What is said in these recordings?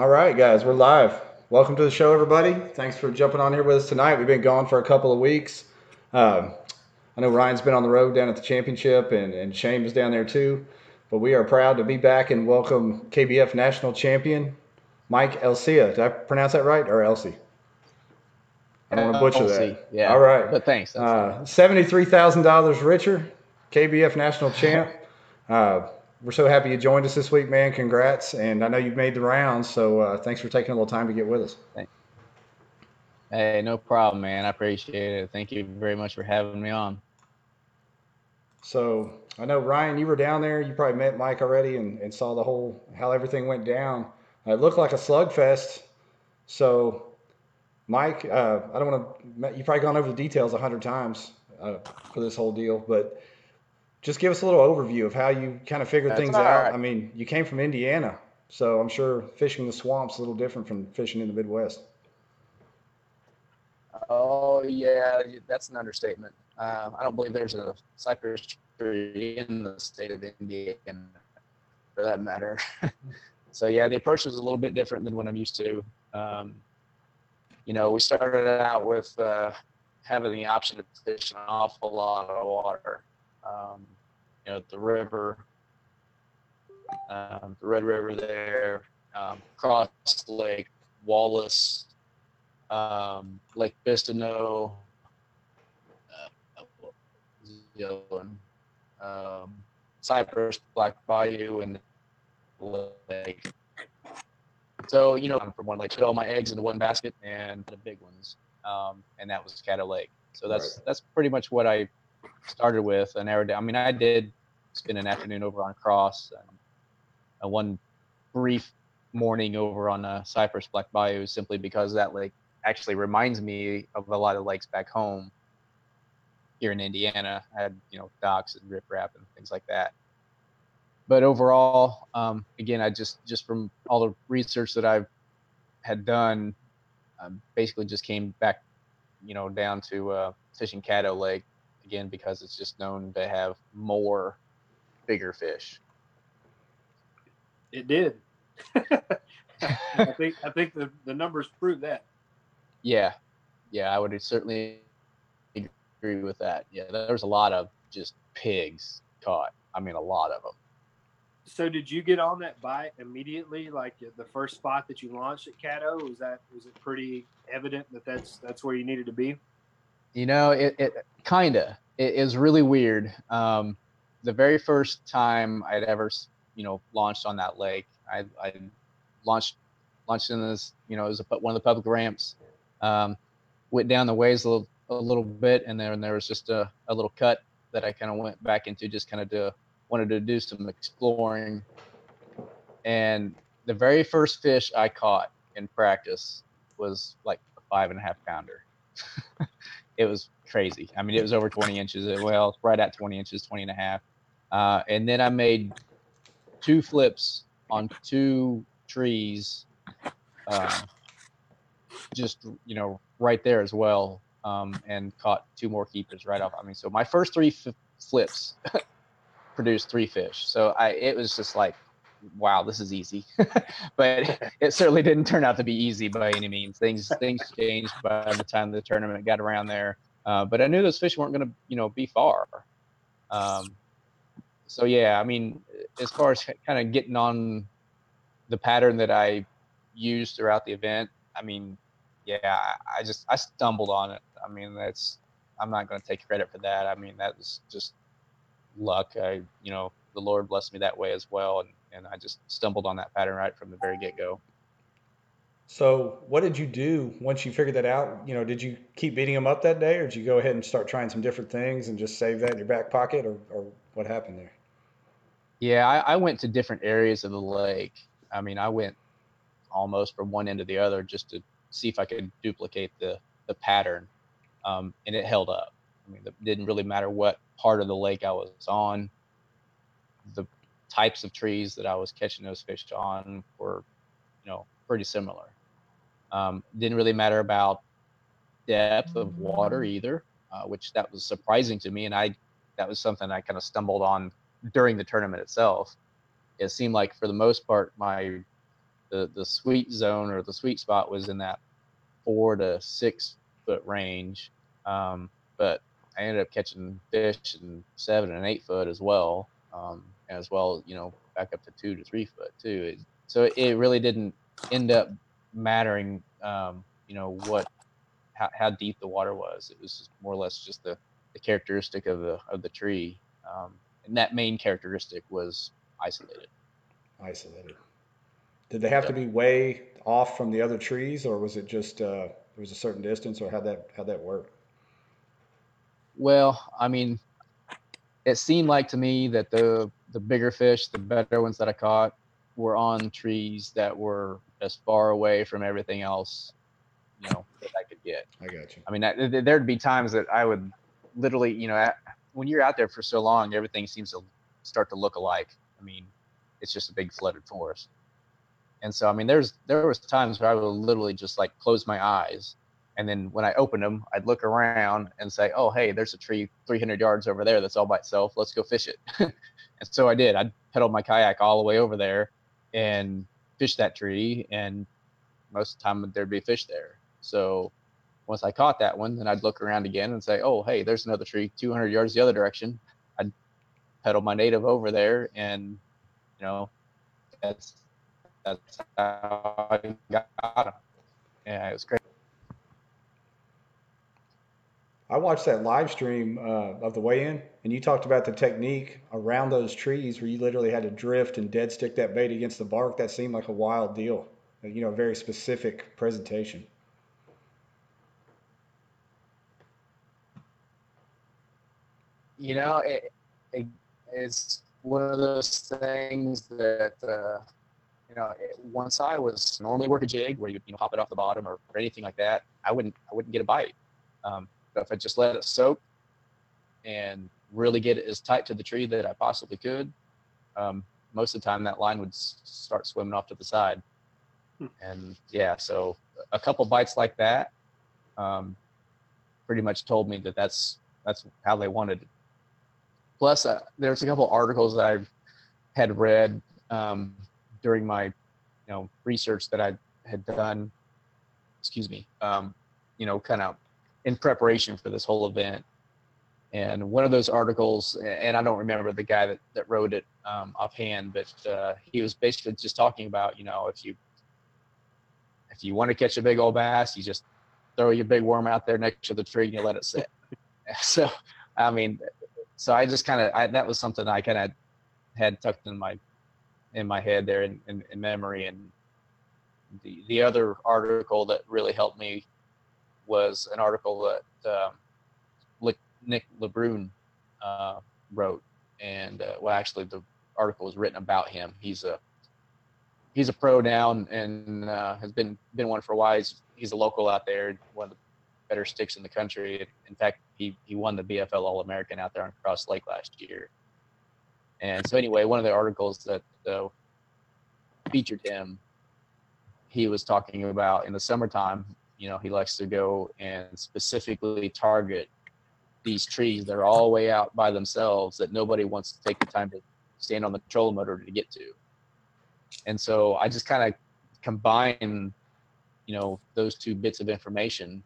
All right, guys, we're live. Welcome to the show, everybody. Thanks for jumping on here with us tonight. We've been gone for a couple of weeks. Um, I know Ryan's been on the road down at the championship, and, and Shane is down there too. But we are proud to be back and welcome KBF national champion Mike Elcia. Did I pronounce that right, or Elsie? I don't want to butcher Elsie, that. yeah. All right. But thanks. Uh, Seventy-three thousand dollars richer, KBF national champ. Uh, we're so happy you joined us this week, man. Congrats! And I know you've made the rounds, so uh, thanks for taking a little time to get with us. Hey, no problem, man. I appreciate it. Thank you very much for having me on. So I know Ryan, you were down there. You probably met Mike already and, and saw the whole how everything went down. It looked like a slugfest. So, Mike, uh, I don't want to. You've probably gone over the details a hundred times uh, for this whole deal, but just give us a little overview of how you kind of figured That's things out. right. I mean, you came from Indiana, so I'm sure fishing the swamps a little different from fishing in the Midwest. Oh yeah, that's an understatement. Uh, I don't believe there's a cypress tree in the state of Indiana, for that matter. so yeah, the approach was a little bit different than what I'm used to. Um, you know, we started out with uh, having the option to fish an awful lot of water. Um, you know, the river, um, the Red River there, um, Cross Lake, Wallace, um, Lake Bistineau, uh, what was the other one? Um, Cypress, Black Bayou, and Lake. So you know, I'm from one lake, put all my eggs into one basket, and the big ones, um, and that was Caddo Lake. So that's that's pretty much what I started with. And narrowed down. I mean, I did spend an afternoon over on Cross, and uh, one brief morning over on uh, Cypress Black Bayou, simply because that lake actually reminds me of a lot of lakes back home here in Indiana. I had, you know, docks and riprap and things like that. But overall, um, again, I just just from all the research that I've had done, um, basically just came back, you know, down to uh, fishing Caddo Lake again because it's just known to have more bigger fish. It did. I think I think the, the numbers prove that. Yeah, yeah, I would certainly agree with that. Yeah, there was a lot of just pigs caught. I mean, a lot of them. So did you get on that bite immediately, like the first spot that you launched at Caddo? Was that was it pretty evident that that's that's where you needed to be? You know, it, it kinda. It is really weird. Um, the very first time I'd ever, you know, launched on that lake, I, I launched launched in this, you know, it was a, one of the public ramps. Um, went down the ways a little, a little bit, and then there was just a, a little cut that I kind of went back into, just kind of to wanted to do some exploring. And the very first fish I caught in practice was like a five and a half pounder. it was crazy. I mean, it was over 20 inches. Well, right at 20 inches, 20 and a half. Uh, and then I made two flips on two trees, uh, just, you know, right there as well. Um, and caught two more keepers right off. I mean, so my first three f- flips produced three fish. So I, it was just like, wow, this is easy. but it certainly didn't turn out to be easy by any means. Things things changed by the time the tournament got around there. Uh, but I knew those fish weren't going to, you know, be far. Um, so yeah, I mean, as far as kind of getting on the pattern that I used throughout the event, I mean, yeah, I, just I stumbled on it. I mean, that's I'm not going to take credit for that. I mean, that was just luck. I, you know, the Lord blessed me that way as well, and and I just stumbled on that pattern right from the very get go. So, what did you do once you figured that out? You know, did you keep beating them up that day, or did you go ahead and start trying some different things and just save that in your back pocket, or, or what happened there? Yeah, I, I went to different areas of the lake. I mean, I went almost from one end to the other just to see if I could duplicate the the pattern, um, and it held up. I mean, it didn't really matter what part of the lake I was on. The types of trees that I was catching those fish on were, you know, pretty similar. Um, didn't really matter about depth of water either, uh, which that was surprising to me, and I that was something I kind of stumbled on during the tournament itself. It seemed like for the most part my the the sweet zone or the sweet spot was in that four to six foot range. Um, but I ended up catching fish in seven and eight foot as well, um, as well, you know, back up to two to three foot too. It, so it really didn't end up mattering, um, you know, what how, how deep the water was. It was more or less just the, the characteristic of the of the tree, um, and that main characteristic was isolated. Isolated. Did they have to be way off from the other trees, or was it just uh, there was a certain distance, or how that how that work? Well, I mean, it seemed like to me that the the bigger fish, the better ones that I caught, were on trees that were as far away from everything else, you know, that I could get. I got you. I mean, that, there'd be times that I would literally, you know, at, when you're out there for so long, everything seems to start to look alike. I mean, it's just a big flooded forest. And so, I mean, there's there was times where I would literally just like close my eyes, and then when I opened them, I'd look around and say, "Oh, hey, there's a tree 300 yards over there that's all by itself. Let's go fish it." and so I did. I pedaled my kayak all the way over there and fished that tree, and most of the time there'd be fish there. So once I caught that one, then I'd look around again and say, "Oh, hey, there's another tree 200 yards the other direction." I'd pedal my native over there, and you know, that's that's how I got them. Yeah, it was great. I watched that live stream uh, of the weigh-in, and you talked about the technique around those trees where you literally had to drift and dead stick that bait against the bark. That seemed like a wild deal. You know, a very specific presentation. You know, it, it, it's one of those things that uh, you know, once I was normally work a jig where you you know hop it off the bottom or, or anything like that, I wouldn't I wouldn't get a bite. Um, but if I just let it soak and really get it as tight to the tree that I possibly could, um, most of the time that line would s- start swimming off to the side. Hmm. And yeah, so a couple bites like that, um, pretty much told me that that's that's how they wanted it. Plus, uh, there's a couple articles that I had read um, during my, you know, research that I had done. Excuse me. Um, you know, kind of in preparation for this whole event. And one of those articles, and I don't remember the guy that, that wrote it um, offhand, but uh, he was basically just talking about, you know, if you if you want to catch a big old bass, you just throw your big worm out there next to the tree and you let it sit. so, I mean, so I just kind of that was something I kind of had tucked in my in my head there in, in, in memory. And the the other article that really helped me was an article that um, Nick LeBrun uh, wrote, and uh, well, actually, the article was written about him. He's a he's a pro now and, and uh, has been been one for a while. He's, he's a local out there, one of the better sticks in the country. In fact, he he won the BFL All American out there on Cross Lake last year. And so, anyway, one of the articles that uh, featured him, he was talking about in the summertime you know, he likes to go and specifically target these trees that are all way out by themselves that nobody wants to take the time to stand on the trolling motor to get to. And so I just kind of combine, you know, those two bits of information.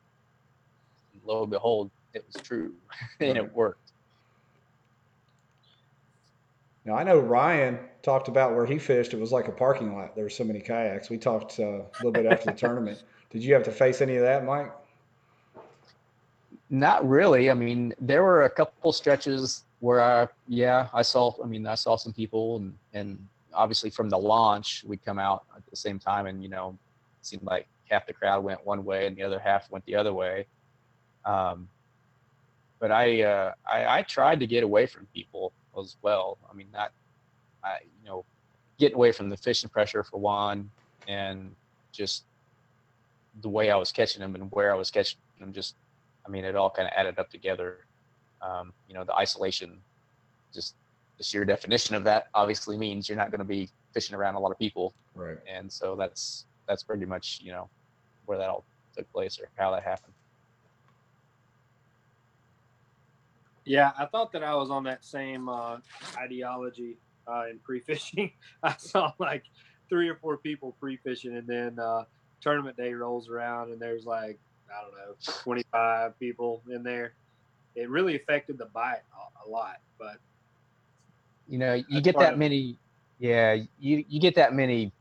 Lo and behold, it was true and it worked. Now I know Ryan talked about where he fished. It was like a parking lot. There were so many kayaks. We talked uh, a little bit after the tournament. Did you have to face any of that, Mike? Not really. I mean, there were a couple stretches where I, yeah, I saw. I mean, I saw some people, and and obviously from the launch, we come out at the same time, and you know, it seemed like half the crowd went one way and the other half went the other way. Um, but I, uh, I, I tried to get away from people as well. I mean, not, I, you know, getting away from the fishing pressure for one, and just the way I was catching them and where I was catching them, just, I mean, it all kind of added up together. Um, you know, the isolation, just the sheer definition of that obviously means you're not going to be fishing around a lot of people. Right. And so that's, that's pretty much, you know, where that all took place or how that happened. Yeah, I thought that I was on that same uh, ideology uh, in pre-fishing. I saw like three or four people pre fishing, and then uh, tournament day rolls around, and there's like I don't know, 25 people in there. It really affected the bite a, a lot, but you know, you get that many, yeah, you you get that many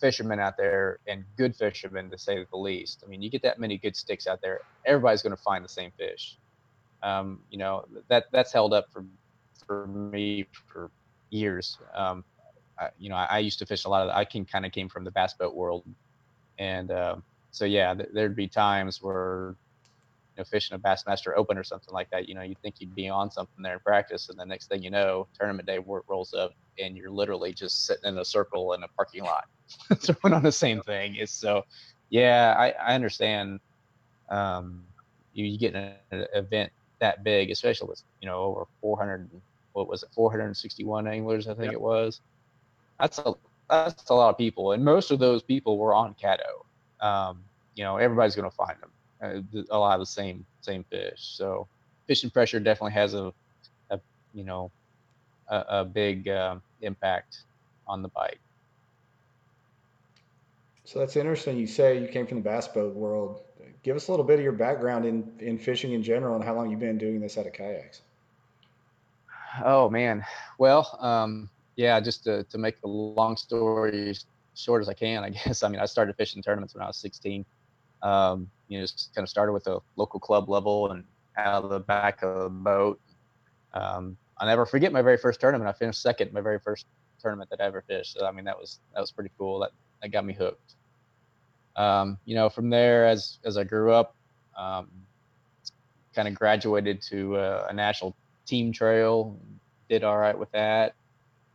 fishermen out there and good fishermen to say the least. I mean, you get that many good sticks out there, everybody's going to find the same fish. Um, you know that that's held up for for me for years. Um, I, you know, I, I, used to fish a lot of. I can kind of came from the bass boat world, and uh, so yeah, th- there'd be times where you know fishing a Bassmaster Open or something like that. You know, you'd think you'd be on something there in practice, and the next thing you know, tournament day rolls up, and you're literally just sitting in a circle in a parking lot throwing on the same thing. It's so, yeah, I, I understand. Um, you, you get an event that big, especially with you know over 400, what was it, 461 anglers, I think yep. it was. That's a that's a lot of people, and most of those people were on Caddo. Um, you know, everybody's going to find them. Uh, a lot of the same same fish. So fishing pressure definitely has a, a you know, a, a big uh, impact on the bite. So that's interesting. You say you came from the bass boat world. Give us a little bit of your background in, in fishing in general and how long you've been doing this out of kayaks. Oh man, well, um, yeah, just to, to make a long story short as I can, I guess. I mean, I started fishing tournaments when I was 16. Um, you know, just kind of started with a local club level and out of the back of the boat. Um, I'll never forget my very first tournament. I finished second my very first tournament that I ever fished. So, I mean, that was that was pretty cool. That that got me hooked. Um, you know, from there, as as I grew up, um, kind of graduated to a, a, national team trail, did all right with that,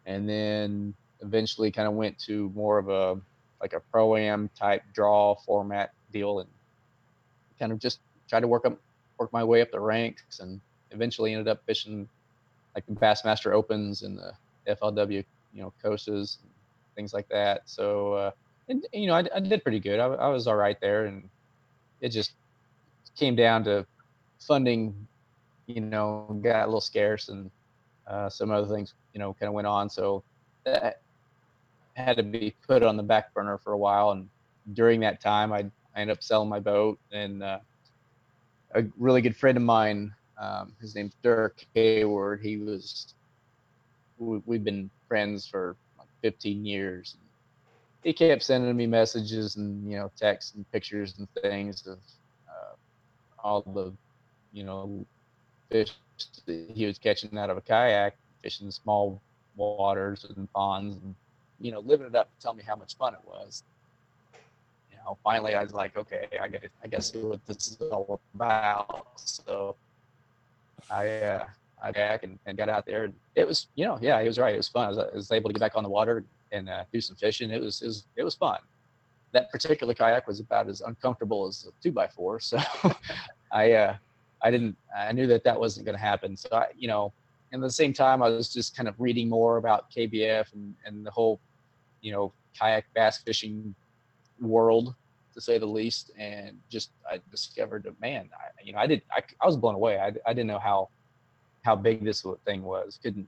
and then eventually kind of went to more of a like a pro am type draw format deal, and kind of just tried to work up work my way up the ranks, and eventually ended up fishing like the Bassmaster Opens and the FLW, you know, courses, things like that. So. Uh, and you know, I, I did pretty good. I, I, was all right there, and it just came down to funding. You know, got a little scarce, and uh, some other things, you know, kind of went on. So that had to be put on the back burner for a while. And during that time, I, I ended up selling my boat, and uh, a really good friend of mine, um, his name's Dirk Hayward. He was we, we've been friends for like 15 years he kept sending me messages and you know texts and pictures and things of uh, all the you know fish that he was catching out of a kayak, fishing small waters and ponds, and you know living it up tell me how much fun it was. You know, finally I was like, okay, I got I guess what this is all about. So I uh, I back and, and got out there. And it was, you know, yeah, he was right. It was fun. I was, I was able to get back on the water and uh, do some fishing. It was, it was it was fun. That particular kayak was about as uncomfortable as a two by four. So I uh, I didn't I knew that that wasn't going to happen. So I you know, and at the same time I was just kind of reading more about KBF and and the whole you know kayak bass fishing world to say the least and just i discovered that man I, you know i did I, I was blown away I, I didn't know how how big this thing was. Couldn't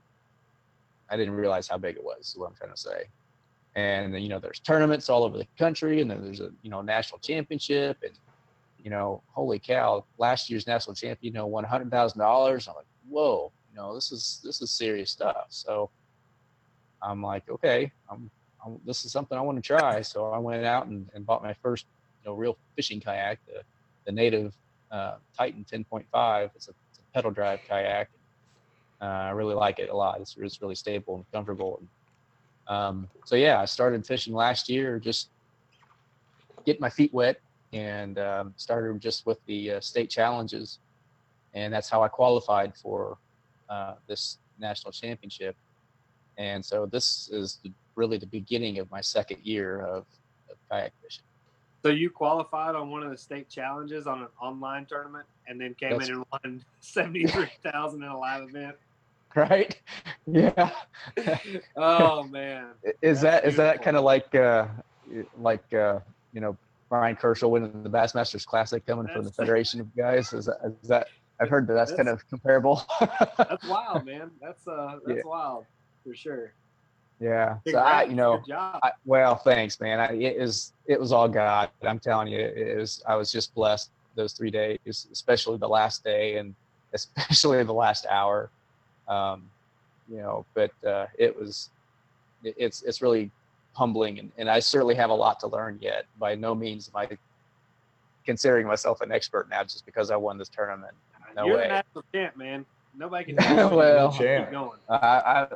I didn't realize how big it was. What I'm trying to say. And you know, there's tournaments all over the country, and then there's a you know national championship, and you know, holy cow! Last year's national champion, you know, won hundred thousand dollars. I'm like, whoa, you know, this is this is serious stuff. So I'm like, okay, I'm, I'm this is something I want to try. So I went out and, and bought my first you know real fishing kayak, the the native uh, Titan 10.5. It's a, it's a pedal drive kayak. Uh, I really like it a lot. It's, it's really stable and comfortable. And, um, so yeah, I started fishing last year, just getting my feet wet, and um, started just with the uh, state challenges, and that's how I qualified for uh, this national championship. And so this is the, really the beginning of my second year of, of kayak fishing. So you qualified on one of the state challenges on an online tournament, and then came That's, in and won seventy three thousand in a live event. right? Yeah. oh man. Is that that kind of like uh like uh you know Brian Kershaw winning the Bassmasters Classic coming that's, from the Federation of guys? Is that is that I've heard that that's, that's kind of comparable. that's wild, man. That's uh that's yeah. wild for sure. Yeah. So I, you know. I, well, thanks, man. I, it was it was all God. I'm telling you, it was. I was just blessed those three days, especially the last day and especially the last hour. Um, you know, but uh, it was. It, it's it's really humbling, and, and I certainly have a lot to learn yet. By no means am I considering myself an expert now just because I won this tournament. No You're way. the national champ, man. Nobody can. tell you. Well, Keep champ. going. I, I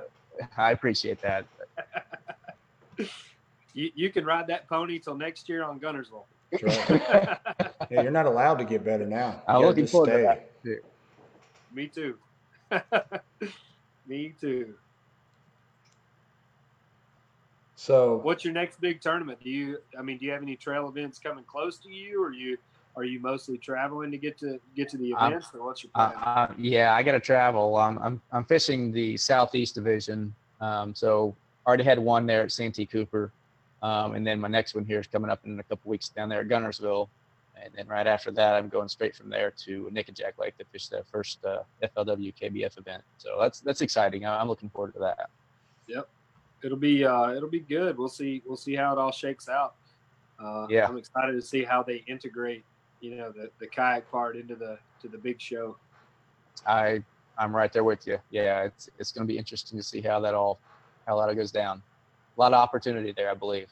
I appreciate that. You, you can ride that pony till next year on Guntersville. That's right. Yeah, you're not allowed to get better now. I'm looking just forward to stay. that. Me too. Me too. So What's your next big tournament? Do you? I mean, do you have any trail events coming close to you, or you are you mostly traveling to get to get to the I'm- events, or what's your Uh, plan? uh, yeah, I got to travel. Um, I'm I'm fishing the southeast division. Um, so already had one there at Santee Cooper, um, and then my next one here is coming up in a couple weeks down there at Guntersville, and then right after that, I'm going straight from there to Nickajack Lake to fish their first uh, FLW KBF event. So that's that's exciting. I'm looking forward to that. Yep, it'll be uh, it'll be good. We'll see we'll see how it all shakes out. Uh, Yeah. I'm excited to see how they integrate, you know, the, the kayak part into the to the big show. I I'm right there with you. Yeah, it's it's going to be interesting to see how that all how that all goes down. A lot of opportunity there, I believe.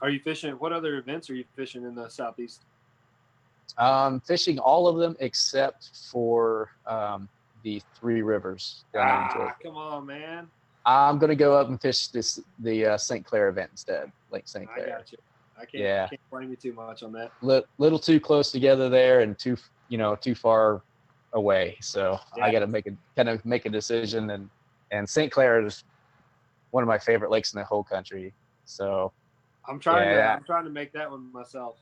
Are you fishing? What other events are you fishing in the southeast? Um, fishing all of them except for um, the three rivers down there in Georgia. Ah, come on, man! I'm gonna go up and fish this the uh, St. Clair event instead, Lake St. I Clair. got you. I can't, Yeah. can't blame you too much on that. Li- little too close together there, and too you know too far away. So I got to make a kind of make a decision, and and St. Clair is one of my favorite lakes in the whole country. So I'm trying to I'm trying to make that one myself.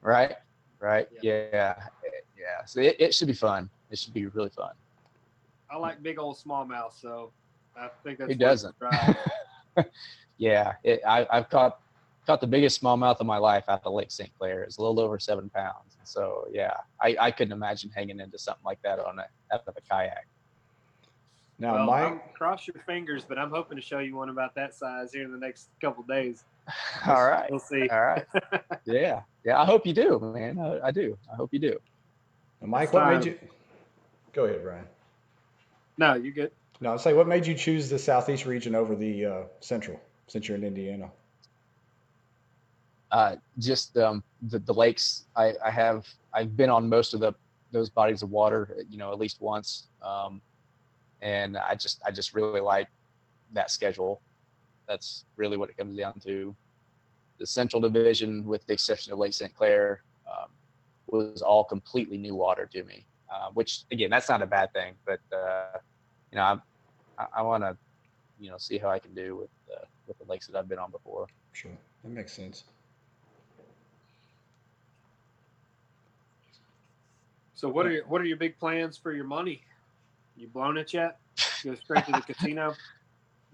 right, right, yeah, yeah. So it, it should be fun. It should be really fun. I like big old smallmouth, so I think that's Who doesn't? Yeah, it, I, I've caught caught the biggest smallmouth of my life out of Lake St. Clair. It's a little over seven pounds. So yeah, I, I couldn't imagine hanging into something like that on a out of a kayak. Now, well, Mike, I'm- cross your fingers, but I'm hoping to show you one about that size here in the next couple days. All right, We'll see. all right. Yeah, yeah. I hope you do, man. I, I do. I hope you do. now, Mike, what made you? Go ahead, Brian. No, you good? No, I'd say what made you choose the southeast region over the uh, central since you're in Indiana? Uh, just um, the the lakes. I, I have I've been on most of the those bodies of water. You know, at least once. Um, and I just I just really like that schedule. That's really what it comes down to. The Central Division, with the exception of Lake St. Clair, um, was all completely new water to me. Uh, which again, that's not a bad thing, but uh, you know, I'm, I, I want to, you know, see how I can do with uh, with the lakes that I've been on before. Sure, that makes sense. So what are your what are your big plans for your money? You blown it yet? Go straight to the casino?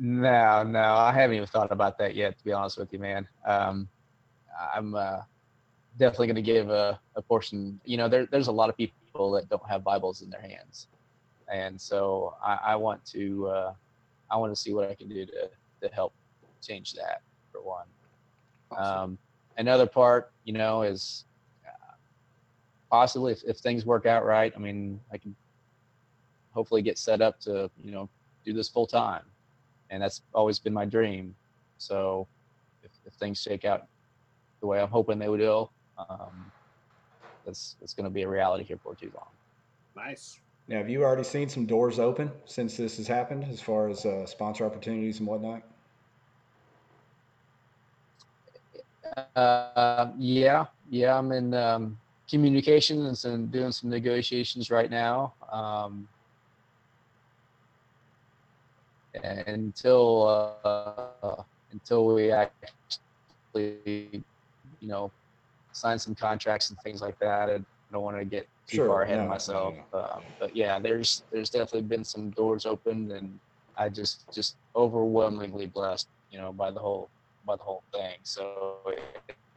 No, no, I haven't even thought about that yet. To be honest with you, man, um, I'm uh, definitely going to give a, a portion. You know, there, there's a lot of people that don't have Bibles in their hands, and so I, I want to uh, I want to see what I can do to to help change that for one. Um, another part, you know, is uh, possibly if, if things work out right. I mean, I can hopefully get set up to you know do this full time, and that's always been my dream. So if, if things shake out the way I'm hoping they will, um, that's that's going to be a reality here for too long. nice. Now, have you already seen some doors open since this has happened, as far as uh, sponsor opportunities and whatnot? Uh, yeah, yeah, I'm in um, communications and doing some negotiations right now. Um, and until uh, until we actually, you know, sign some contracts and things like that, I don't want to get too Sure, far ahead no, of no, myself. Um, but yeah, there's there's definitely been some doors opened, and I just just overwhelmingly blessed, you know, by the whole by the whole thing. So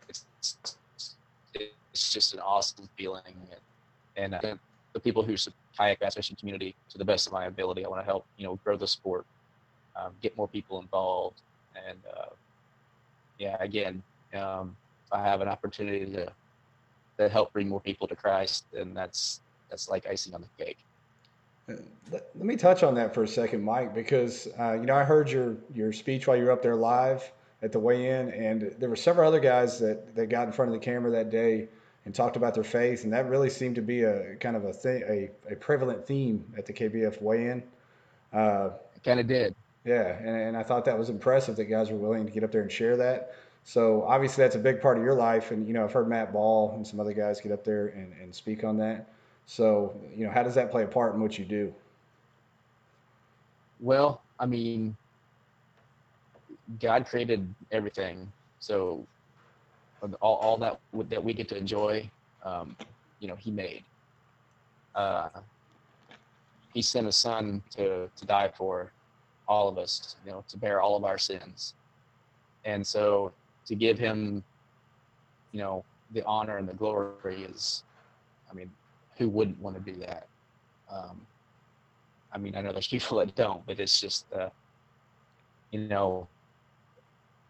it's it's just an awesome feeling, and, and uh, the people who support kayak bass fishing community to the best of my ability, I want to help you know grow the sport um, get more people involved, and uh, yeah, again, um, if I have an opportunity to to help bring more people to Christ, then that's that's like icing on the cake. Uh, let, let me touch on that for a second, Mike, because uh, you know I heard your your speech while you were up there live at the weigh-in, and there were several other guys that that got in front of the camera that day and talked about their faith, and that really seemed to be a kind of a thing, a, a prevalent theme at the KBF weigh-in. Uh, kind of did. Yeah, and, and I thought that was impressive that guys were willing to get up there and share that. So obviously that's a big part of your life, and you know I've heard Matt Ball and some other guys get up there and, and speak on that. So you know how does that play a part in what you do? Well, I mean, God created everything, so all, all that that we get to enjoy, um, you know, He made. Uh, he sent a son to to die for all of us, you know, to bear all of our sins. And so to give him, you know, the honor and the glory is, I mean, who wouldn't want to do that? Um, I mean, I know there's people that don't, but it's just, uh, you know,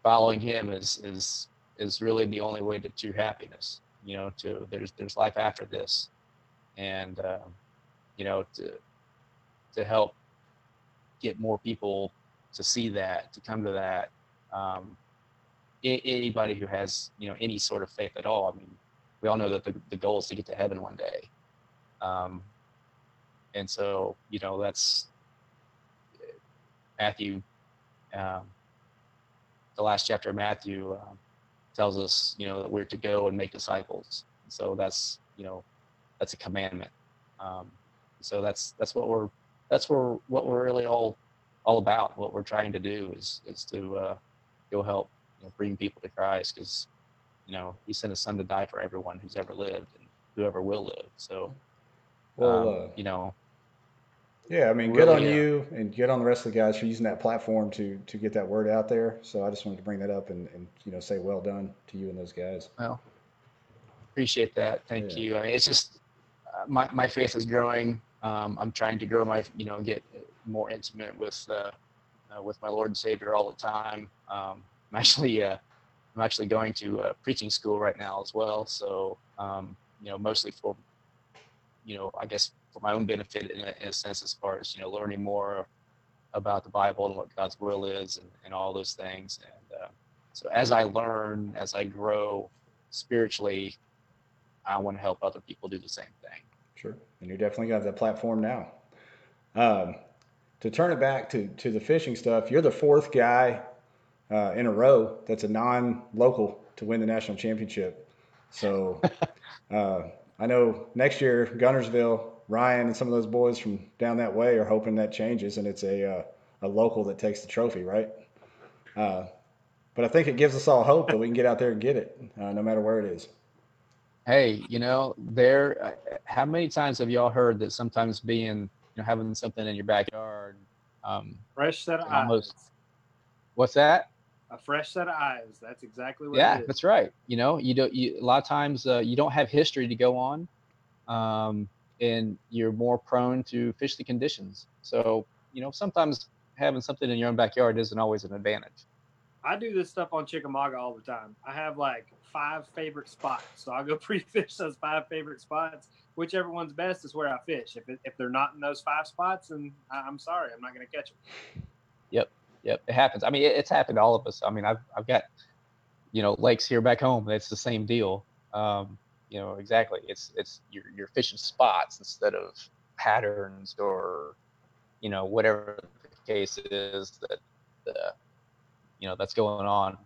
following him is is is really the only way to true happiness. You know, to there's there's life after this, and uh, you know to to help get more people to see that, to come to that. Um, anybody who has you know any sort of faith at all. I mean, we all know that the, the goal is to get to heaven one day, um, and so you know that's Matthew. Um, the last chapter of Matthew uh, tells us you know that we're to go and make disciples. So that's you know that's a commandment. Um, so that's that's what we're that's where what we're really all all about. What we're trying to do is is to uh, go help you know, bring people to Christ because you know He sent His Son to die for everyone who's ever lived and whoever will live. So, well, um, uh, you know. Yeah, I mean, good on you and good on the rest of the guys for using that platform to to get that word out there. So I just wanted to bring that up and, and you know say well done to you and those guys. Well, appreciate that. Thank yeah. you. I mean, it's just uh, my my faith is growing. Um, I'm trying to grow my, you know, get more intimate with uh, uh, with my Lord and Savior all the time. Um, I'm actually uh, I'm actually going to preaching school right now as well. So um, you know, mostly for you know, I guess for my own benefit in a, in a, sense, as far as you know, learning more about the Bible and what God's will is, and, and all those things. And uh, so, as I learn, as I grow spiritually, I want to help other people do the same thing. And you're definitely going to have that platform now. Um, to turn it back to, to the fishing stuff, you're the fourth guy uh, in a row that's a non local to win the national championship. So uh, I know next year, Guntersville, Ryan, and some of those boys from down that way are hoping that changes and it's a, uh, a local that takes the trophy, right? Uh, but I think it gives us all hope that we can get out there and get it, uh, no matter where it is hey, you know, there. Uh, how many times have y'all heard that sometimes being, you know, having something in your backyard, um, fresh set of almost, eyes. What's that? A fresh set of eyes. That's exactly what. Yeah, that's right. You know, you don't. You, a lot of times uh, you don't have history to go on, um, and you're more prone to fish the conditions. So you know, sometimes having something in your own backyard isn't always an advantage. I do this stuff on Chickamauga all the time. I have like five favorite spots, so I'll go pre-fish those five favorite spots. Whichever one's best is where I fish. If it, if they're not in those five spots, then I'm sorry, I'm not going to catch them. Yep, yep, it happens. I mean, it, it's happened to all of us. I mean, I've I've got you know lakes here back home. It's the same deal. Um, you know, exactly. It's it's you're you're fishing spots instead of patterns or you know whatever the case is that the you know that's going on.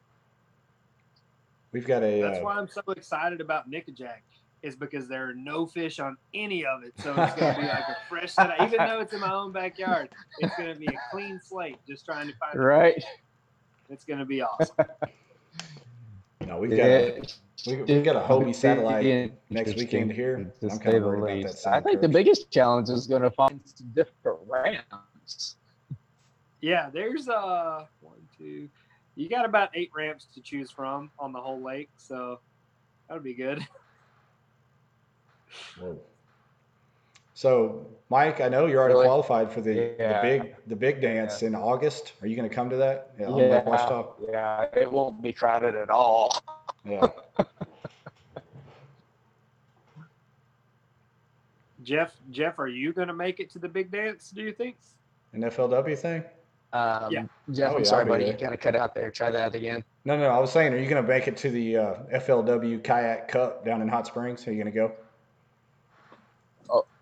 We've got a. That's uh, why I'm so excited about Nickajack is because there are no fish on any of it, so it's going to be like a fresh set. Of, even though it's in my own backyard, it's going to be a clean slate. Just trying to find. Right. It's going to be awesome. no, we've got. A, we, we've got a Hobie satellite next weekend here. I'm kind of worried about that. I think the biggest challenge is going to find different ramps. Yeah, there's uh one, two, you got about eight ramps to choose from on the whole lake, so that would be good. Whoa. So, Mike, I know you're already Really? qualified for the, Yeah. the big the big dance in August. Are you going to come to that? Yeah, on Lake Ouachita? yeah, it won't be crowded at all. Yeah. Jeff, Jeff, are you going to make it to the big dance? Do you think? An FLW thing? Um, Yeah. Jeff, Oh, I'm yeah, sorry, buddy. You kind of cut out there. Try that again. No, no, I was saying, are you going to make it to the uh, FLW Kayak Cup down in Hot Springs? Are you going to go?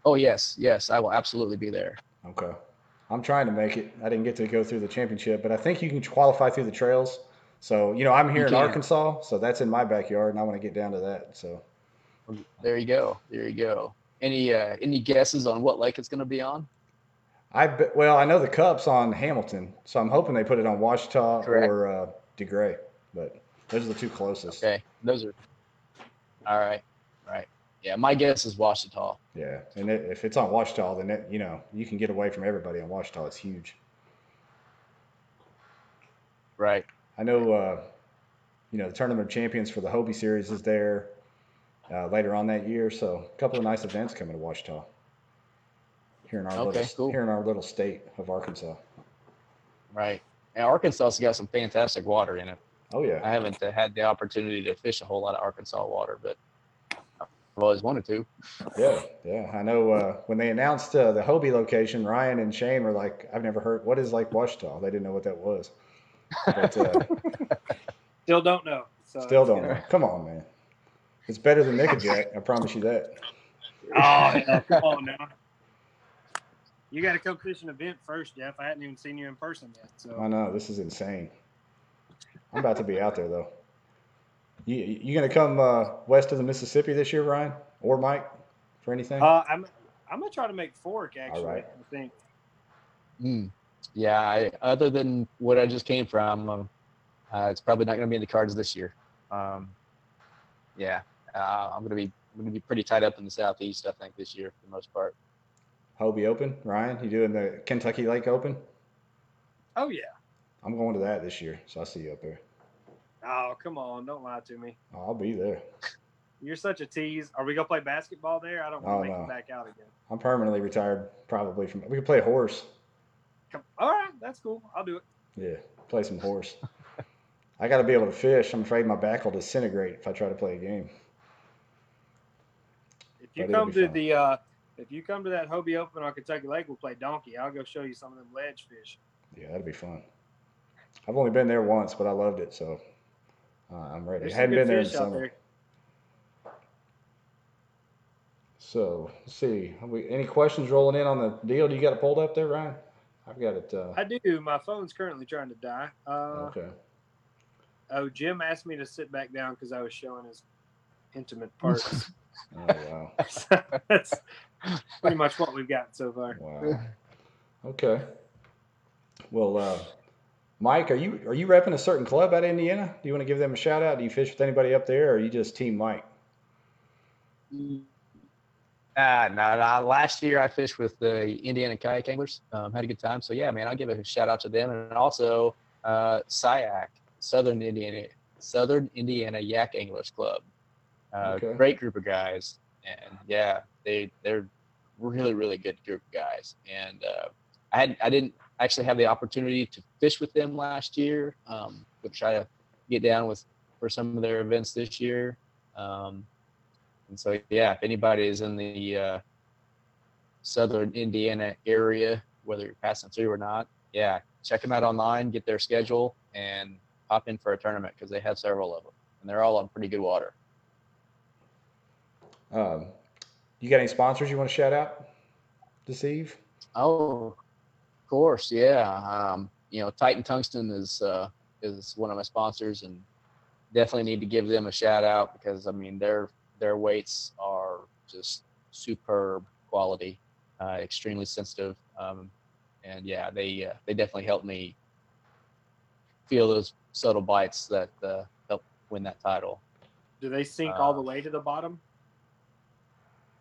Oh yes, yes, I will absolutely be there. Okay. I'm trying to make it. I didn't get to go through the championship, but I think you can qualify through the trails. So, you know, I'm here You in can. Arkansas, so that's in my backyard, and I want to get down to that. So, There you go. There you go. Any uh, any guesses on what lake it's going to be on? I be, well, I know the cup's on Hamilton, so I'm hoping they put it on Ouachita Correct. or uh, DeGray, but those are the two closest. Okay, those are. All right, right. Yeah, my guess is Ouachita. Yeah, and it, if it's on Ouachita, then it, you know you can get away from everybody on Ouachita. It's huge. Right. I know, uh, you know, the tournament of champions for the Hobie series is there uh, later on that year. So a couple of nice events coming to Ouachita here in our Okay, little cool. here in our little state of Arkansas. Right. And Arkansas's got some fantastic water in it. Oh yeah, I haven't uh, had the opportunity to fish a whole lot of Arkansas water, but I've always wanted to. yeah, yeah. I know uh, when they announced uh, the Hobie location, Ryan and Shane were like, "I've never heard what is Lake Ouachita." They didn't know what that was. But uh, Still don't know. So still don't know. Come on, man. It's better than Nickajack. I promise you that. Oh, yeah, come on now. You got to come fish an event first, Jeff. I hadn't even seen you in person yet. I know this is insane. I'm about to be out there though. You you gonna come uh, west of the Mississippi this year, Ryan or Mike, for anything? uh, I'm I'm gonna try to make Fork actually. right. I think. Hmm. Yeah. I, other than what I just came from, um, uh, it's probably not going to be in the cards this year. Um, yeah. Uh, I'm going to be I'm going to be pretty tied up in the southeast. I think this year for the most part. Hobie Open, Ryan. You doing the Kentucky Lake Open? Oh yeah. I'm going to that this year, so I'll see you up there. Oh come on! Don't lie to me. I'll be there. You're such a tease. Are we gonna play basketball there? I don't want Oh, to make no. it back out again. I'm permanently retired, probably from. We could play horse. Come, all right, that's cool. I'll do it. Yeah, play some horse. I got to be able to fish. I'm afraid my back will disintegrate if I try to play a game. If you But come to fun. the uh, if you come to that Hobie Open on Kentucky Lake, we'll play donkey. I'll go show you some of them ledge fish. Yeah, that'd be fun. I've only been there once, but I loved it, so uh, I'm ready. There's I hadn't been there in summer. there. So let's see. We, any questions rolling in on the deal? Do you got it pulled up there, Ryan? I've got it. Uh, I do. My phone's currently trying to die. Uh, okay. Oh, Jim asked me to sit back down because I was showing his intimate parts. Oh wow. That's pretty much what we've got so far. Wow. Okay. Well, uh, Mike, are you are you repping a certain club out of Indiana? Do you want to give them a shout out? Do you fish with anybody up there, or are you just Team Mike? Ah, no, no. Last year I fished with the Indiana kayak anglers. Um, had a good time. So yeah, man, I'll give a shout out to them and also uh, SIAC, Southern Indiana, Southern Indiana Yak Anglers Club. Uh, Okay. Great group of guys, and yeah, they they're really really good group of guys. And uh, I had I didn't actually have the opportunity to fish with them last year. Um, try to get down with for some of their events this year. Um, and so, yeah, if anybody is in the uh, southern Indiana area, whether you're passing through or not, yeah, check them out online, get their schedule, and hop in for a tournament because they have several of them, and they're all on pretty good water. Um, you got any sponsors you want to shout out this eve? Oh, of course, yeah. Um, you know, Titan Tungsten is uh, is one of my sponsors, and definitely need to give them a shout out because I mean their their weights are just superb quality, uh, extremely sensitive, um, and yeah, they uh, they definitely helped me feel those subtle bites that uh, help win that title. Do they sink all Uh, the way to the bottom?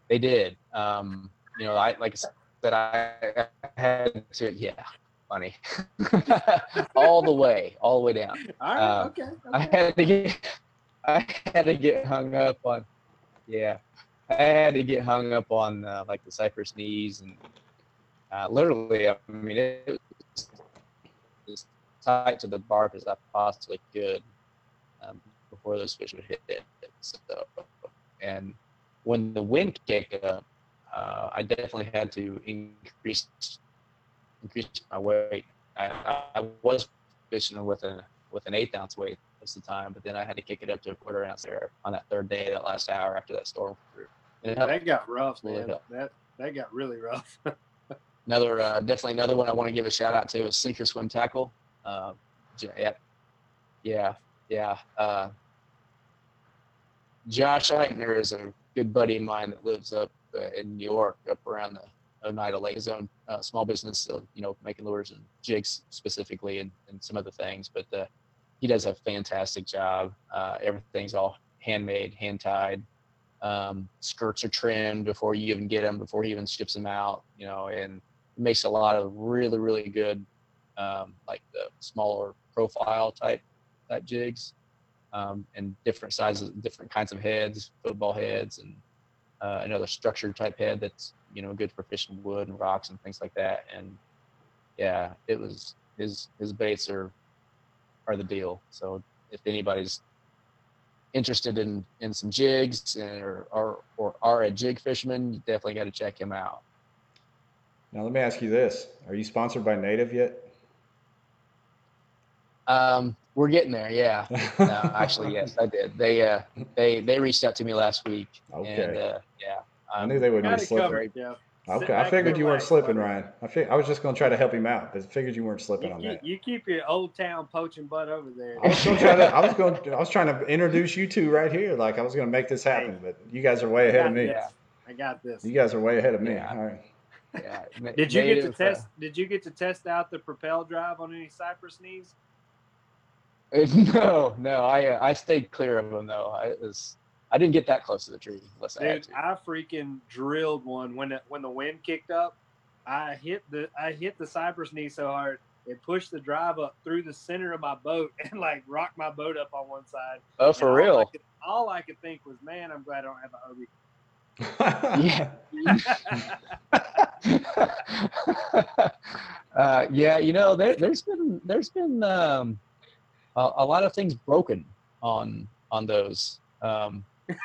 They did. Um, you know, I like I said, I had to. Yeah, funny. all the way, all the way down. All right, uh, okay. I had to get. I had to get hung up on. Yeah, I had to get hung up on uh, like the cypress knees and uh, literally, I mean, it was as tight to the bark as I possibly could um, before those fish would hit it. So, and when the wind kicked up, uh, I definitely had to increase increase my weight. I, I was fishing with a with an eighth ounce weight most of the time, but then I had to kick it up to a quarter ounce there on that third day, that last hour after that storm through. That got rough, man. That that got really rough. another uh, definitely another one I want to give a shout out to is Sinker Swim Tackle. Uh, yeah, yeah, yeah. Uh, Josh Eichner is a good buddy of mine that lives up uh, in New York, up around the Oneida Lake Zone. Uh, small business, you know, making lures and jigs specifically, and, and some other things. But uh, he does a fantastic job. Uh, everything's all handmade, hand tied. Um, skirts are trimmed before you even get them, before he even ships them out. You know, and makes a lot of really, really good, um, like the smaller profile type type jigs, um, and different sizes, different kinds of heads, football heads, and uh, another structured type head that's you know good for fishing wood and rocks and things like that. And yeah, it was his his baits are are the deal. So if anybody's interested in in some jigs or or or are a jig fisherman, you definitely got to check him out. Now let me ask you this: Are you sponsored by Native yet? Um, we're getting there. Yeah. No, actually, yes, I did. They uh, they they reached out to me last week. Okay. And, uh, yeah. I knew they wouldn't be slipping. yeah. Okay, I figured you weren't slipping, Ryan. I fig- I was just going to try to help him out, but figured you weren't slipping you, on you, that. You keep your old town poaching butt over there. I was going to try to. I was going. I was trying to introduce you two right here. Like I was going to make this happen, but you guys are way ahead of me. Yeah, I got this. You guys are way ahead of me. Yeah. All right. Yeah. Did you get to test? Uh, did you get to test out the propel drive on any cypress knees? No, no. I uh, I stayed clear of them though. I was I didn't get that close to the tree unless Dude, I had to. I freaking drilled one when it, when the wind kicked up. I hit the I hit the cypress knee so hard it pushed the drive up through the center of my boat and like rocked my boat up on one side. Oh, for all real? I could, all I could think was, man, I'm glad I don't have a Hobie. yeah. uh, yeah, you know, there, has been there's been um, a, a, lot of things broken on on those um,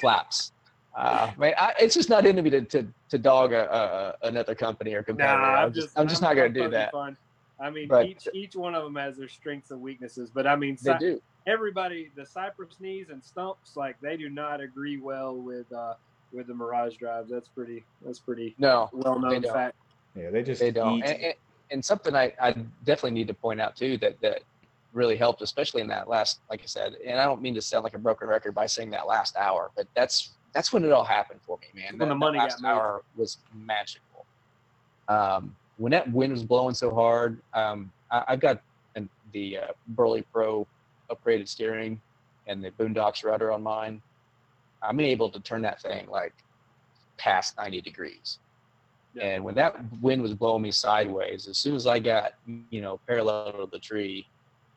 flaps. Uh, man, I, it's just not into me to to, to dog a, a, another company or competitor. Nah, I'm, just, I'm just I'm, not going to do that. Fun. I mean, but, each each one of them has their strengths and weaknesses, but I mean, they do. Everybody, the cypress knees and stumps, like they do not agree well with uh, with the Mirage drives. That's pretty. That's pretty. No, well known fact. Yeah, they just they don't. And, and, and, something I, I definitely need to point out too that that really helped, especially in that last, like I said, and I don't mean to sound like a broken record by saying that last hour, but that's that's when it all happened for me, man. When that, the money last hour was magical. Um, when that wind was blowing so hard, um, I, have got an, the uh, Burley Pro upgraded steering and the BooneDox rudder on mine. I'm able to turn that thing like past 90 degrees. Yeah. And when that wind was blowing me sideways, as soon as I got, you know, parallel to the tree,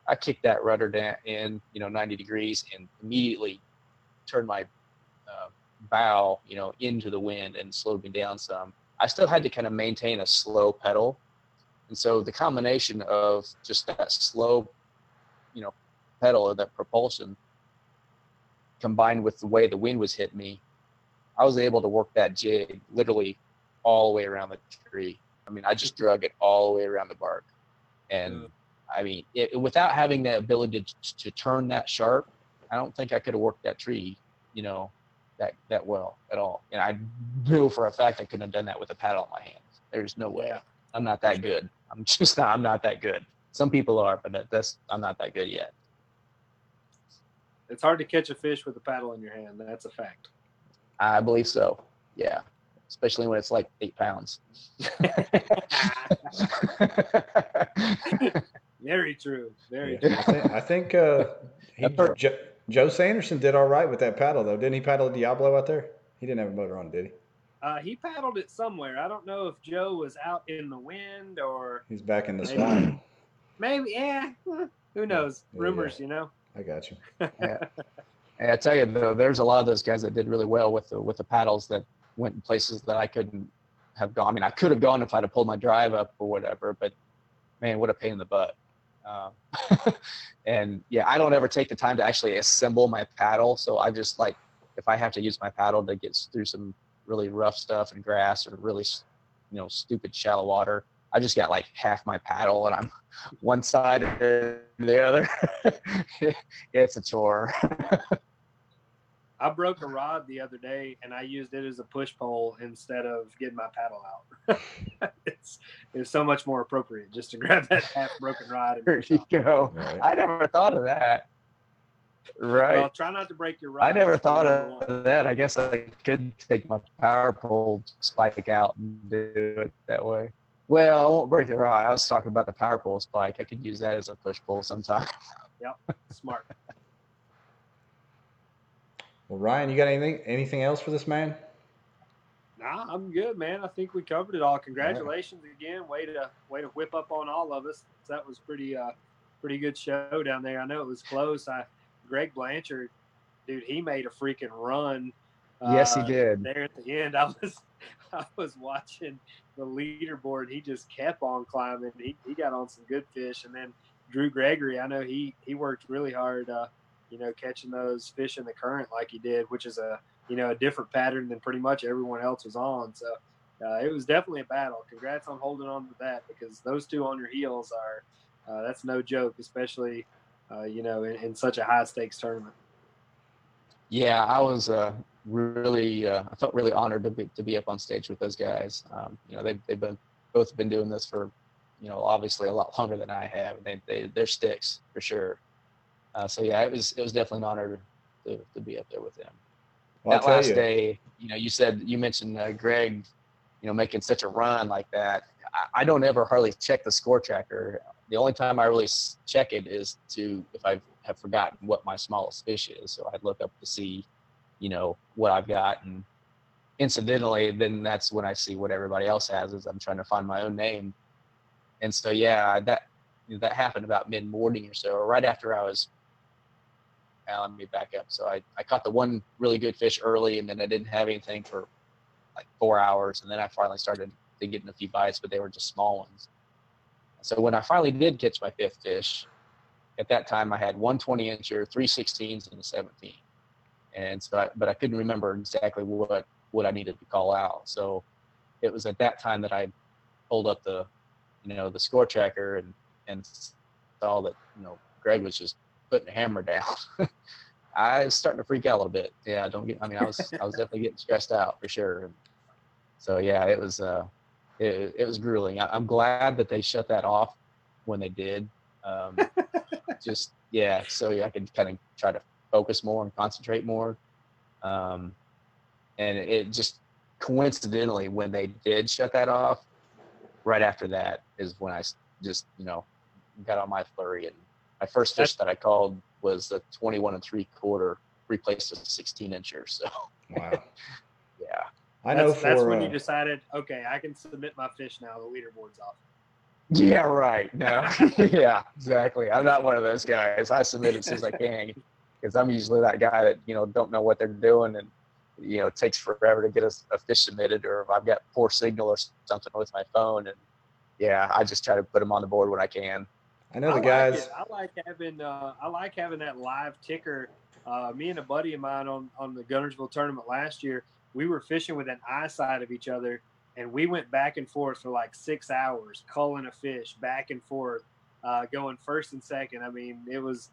I kicked that rudder down in, you know, 90 degrees and immediately turned my uh, bow, you know, into the wind and slowed me down some. I still had to kind of maintain a slow pedal. And so the combination of just that slow, you know, pedal or that propulsion combined with the way the wind was hitting me, I was able to work that jig literally all the way around the tree. I mean, I just drug it all the way around the bark. And I mean, it, without having the ability to, to turn that sharp, I don't think I could have worked that tree, you know, that, that well at all. And I knew for a fact I couldn't have done that with a paddle in my hands. There's no way. I'm not that good. I'm just not, I'm not that good. Some people are, but that's, I'm not that good yet. It's hard to catch a fish with a paddle in your hand. That's a fact. I believe so. Yeah. Especially when it's like eight pounds. Very true. Very yeah. true. I think, uh, he, Joe, Joe Sanderson did all right with that paddle, though. Didn't he paddle Diablo out there? He didn't have a motor on, did he? Uh, he paddled it somewhere. I don't know if Joe was out in the wind or he's back in the swamp. Maybe, yeah. Who knows? Rumors, yeah. you know. I got you. yeah. And I tell you though, there's a lot of those guys that did really well with the with the paddles that went in places that I couldn't have gone. I mean, I could have gone if I'd have pulled my drive up or whatever, but man, what a pain in the butt. Um, and yeah, I don't ever take the time to actually assemble my paddle. So I just like, if I have to use my paddle to get through some really rough stuff and grass or really, you know, stupid shallow water, I just got like half my paddle and I'm one side and the other. it's a chore. I broke a rod the other day and I used it as a push pole instead of getting my paddle out. it's it's so much more appropriate just to grab that half broken rod. And there you go. Right. I never thought of that. Right. Well, try not to break your rod. I never thought of that. I guess I could take my power pole spike out and do it that way. Well, I won't break the rod. I was talking about the power pole spike. I could use that as a push pole sometime. Yep. Smart. Well, Ryan, you got anything anything else for this man? Nah, I'm good, man. I think we covered it all. Congratulations all right. again. Way to way to whip up on all of us. That was pretty uh pretty good show down there. I know it was close. I Greg Blanchard, dude, he made a freaking run. Uh, yes, he did. There at the end, I was I was watching the leaderboard. He just kept on climbing. He, he got on some good fish, and then Drew Gregory. I know he he worked really hard. Uh, you know, catching those fish in the current like he did, which is a you know a different pattern than pretty much everyone else was on. So uh, it was definitely a battle. Congrats on holding on to that because those two on your heels are uh, that's no joke, especially uh, you know in, in, such a high stakes tournament. Yeah, I was uh, really uh, I felt really honored to be to be up on stage with those guys. Um, you know they've they've been both been doing this for you know obviously a lot longer than I have. They they they're sticks for sure. Uh, so yeah, it was it was definitely an honor to, to be up there with them. Well, that last you. day, you know, you said you mentioned uh, Greg, you know, making such a run like that. I, I, don't ever hardly check the score tracker. The only time I really check it is to if I have forgotten what my smallest fish is. So I'd look up to see, you know, what I've got, and incidentally, then that's when I see what everybody else has. Is I'm trying to find my own name, and so yeah, that that happened about mid morning or so, or right after I was let me back up. So I, I caught the one really good fish early and then I didn't have anything for like four hours. And then I finally started to get a few bites, but they were just small ones. So when I finally did catch my fifth fish, at that time I had one 20 incher, three 16s, and a 17. And so, I, but I couldn't remember exactly what, what I needed to call out. So it was at that time that I pulled up the, you know, the score tracker and, and saw that, you know, Greg was just putting a hammer down. I was starting to freak out a little bit. Yeah, don't get. I mean, I was I was definitely getting stressed out for sure. So yeah, it was uh, it, it was grueling. I, am glad that they shut that off when they did. Um, just yeah, so yeah, I could kind of try to focus more and concentrate more. Um, and it just coincidentally when they did shut that off, right after that is when I just you know got on my flurry and my first fish that I called was a 21 and three quarter, replaced a 16 incher. So, wow. yeah. I know that's, for, that's when uh, you decided, okay, I can submit my fish now. The leaderboard's off. Yeah, right. No, yeah, exactly. I'm not one of those guys. I submit as soon as I can because I'm usually that guy that you know don't know what they're doing and you know it takes forever to get a, a fish submitted or if I've got poor signal or something with my phone and yeah, I just try to put them on the board when I can. I know the I guys. Like I like having uh, I like having that live ticker. Uh, me and a buddy of mine on on the Guntersville tournament last year, we were fishing with an eyesight of each other, and we went back and forth for like six hours, culling a fish back and forth, uh, going first and second. I mean, it was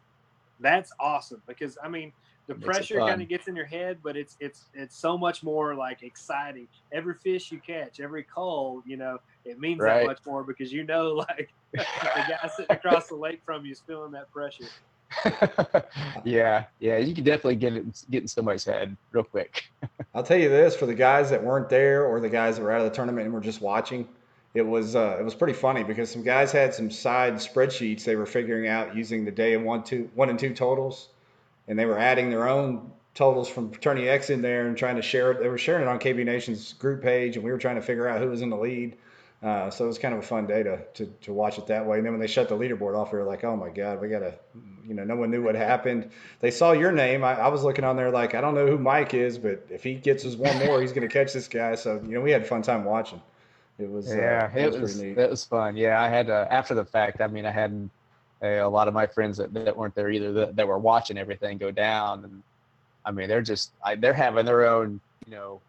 that's awesome because I mean the pressure kind of gets in your head, but it's it's it's so much more like exciting. Every fish you catch, every cull, you know, it means right. that much more because you know, like the guy sitting across the lake from you is feeling that pressure. yeah, yeah, you can definitely get it get in somebody's head real quick. I'll tell you this: for the guys that weren't there or the guys that were out of the tournament and were just watching, it was uh, it was pretty funny because some guys had some side spreadsheets they were figuring out using the day and one two one and two totals and they were adding their own totals from Fraternity X in there and trying to share it. They were sharing it on KB Nation's group page, and we were trying to figure out who was in the lead. Uh, so it was kind of a fun day to, to, to watch it that way. And then when they shut the leaderboard off, we were like, oh my God, we got to, you know, no one knew what happened. They saw your name. I, I was looking on there like, I don't know who Mike is, but if he gets us one more, he's going to catch this guy. So, you know, we had a fun time watching. It was, yeah, uh, it, was, was, neat. it was fun. Yeah, I had uh, after the fact. I mean, I had a, a lot of my friends that, that weren't there either that, that were watching everything go down, and I mean, they're just I, they're having their own, you know,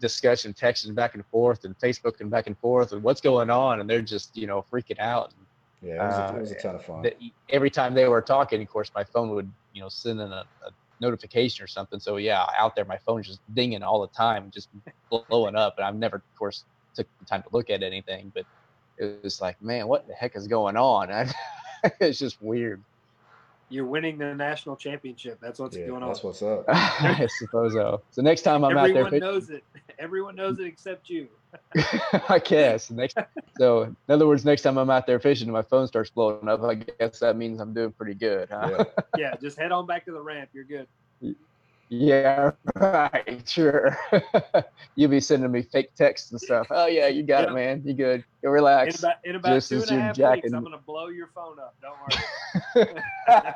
discussion, texting back and forth, and Facebook and back and forth, and what's going on, and they're just you know freaking out. yeah, it was, a, uh, it was a ton of fun. Every time they were talking, of course, my phone would you know send in a, a notification or something. So yeah, out there, my phone's just dinging all the time, just blowing up, and I've never, of course, took the time to look at anything, but it was like, man, what the heck is going on? it's just weird. You're winning the national championship. That's what's yeah, going on. that's what's up. I suppose so. So next time I'm Everyone out there, everyone knows it. Everyone knows it except you. I guess next. So in other words, next time I'm out there fishing, and my phone starts blowing up. I guess that means I'm doing pretty good, huh? Yeah. Yeah, just head on back to the ramp. You're good. Yeah, right, sure. You'll be sending me fake texts and stuff. Oh yeah, you got Yeah. it, man. You good? Go In relax. about in about Just two as and a you're half jacking- weeks, I'm gonna blow your phone up. Don't worry.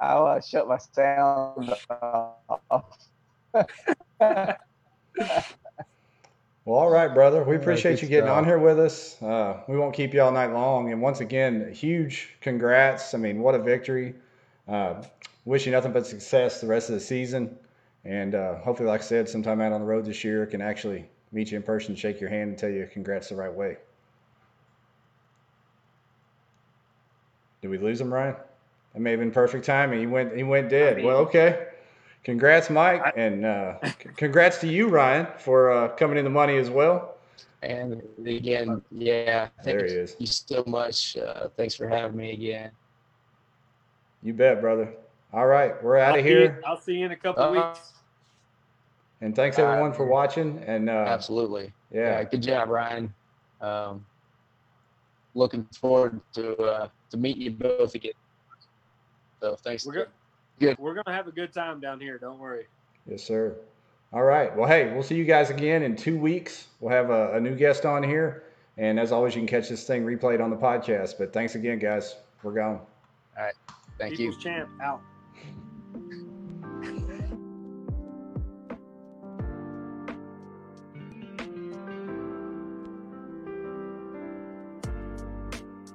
I'll uh, shut my sound off. Well, all right, brother. We appreciate good you getting stuff. on here with us. Uh, we won't keep you all night long. And once again, huge congrats. I mean, what a victory. Uh, wish you nothing but success the rest of the season. And uh, hopefully, like I said, sometime out on the road this year, can actually meet you in person, shake your hand, and tell you congrats the right way. Did we lose him, Ryan? That may have been perfect timing. He went. He went dead. I mean- well, okay. Congrats, Mike, I- and uh, congrats to you, Ryan, for uh, coming in the money as well. And again, yeah, thank There he is. you so much. Uh, thanks for having me again. You bet, brother. All right, we're out I'll of see you- here. I'll see you in a couple Uh, weeks. And thanks All right. everyone for watching. And uh, Absolutely. yeah, good job, Ryan. Um, looking forward to uh, to meet you both again. So thanks. We're good. Good. We're gonna have a good time down here. Don't worry. yes, sir. All right. Well, hey, we'll see you guys again in two weeks. We'll have a, a new guest on here. And as always, you can catch this thing replayed on the podcast. But thanks again, guys. We're gone. All right. Thank you. Champ out.